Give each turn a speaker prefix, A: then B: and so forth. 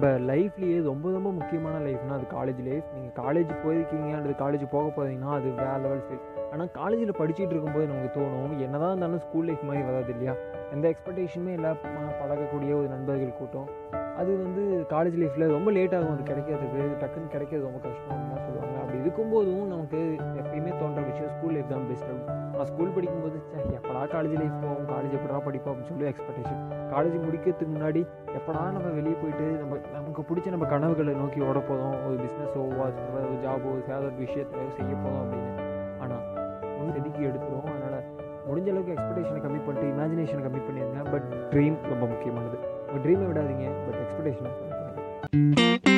A: நம்ம லைஃப்லேயே ரொம்ப ரொம்ப முக்கியமான லைஃப்னால் அது காலேஜ் லைஃப் நீங்கள் காலேஜ் போயிருக்கீங்க அல்லது காலேஜ் போக போகிறீங்கன்னா அது வேறு லெவல் ஃபீல் ஆனால் காலேஜில் படிச்சுட்டு இருக்கும்போது நமக்கு தோணும் என்னதான் இருந்தாலும் ஸ்கூல் லைஃப் மாதிரி வராது இல்லையா? எந்த எக்ஸ்பெக்டேஷனுமே இல்லாமல் பழகக்கூடிய ஒரு நண்பர்கள் கூட்டம். அது வந்து காலேஜ் லைஃப்பில் ரொம்ப லேட் ஆகும். அது கிடைக்கிறதுக்கு டக்குன்னு கிடைக்கிறது ரொம்ப கஷ்டம் அப்படின்லாம் சொல்லுவாங்க. அப்படி இருக்கும்போதும் நமக்கு எப்பயுமே தோன்ற விஷயம் எக்ஸாம் லைஃப் தான் நான் ஸ்கூல் படிக்கும்போது ச்சே எப்படா காலேஜ் லைஃப் போவோம்? காலேஜ் எப்படா படிப்போம் அப்படின்னு சொல்லி எக்ஸ்பெக்டேஷன் காலேஜ் முடிக்கிறதுக்கு முன்னாடி எப்படா நம்ம வெளியே போயிட்டு நம்ம நமக்கு பிடிச்ச நம்ம கனவுகளை நோக்கி ஓட போதும் ஒரு பிஸ்னஸோ ஒரு ஜாபோ ஏதாவது ஒரு விஷயத்தையோ செய்ய போதும் அப்படின்னு. ஆனால் ஒன்று செதுக்கி எடுத்துரும் அதனால் முடிஞ்ச அளவுக்கு எக்ஸ்பெக்டேஷனை கம்மி பண்ணிட்டு இமேஜினேஷனை கம்மி பண்ணியிருந்தேன். பட் ட்ரீம் ரொம்ப முக்கியமானது. உங்கள் ட்ரீமை விடாதீங்க. பட் எக்ஸ்பெக்டேஷனை கம்மி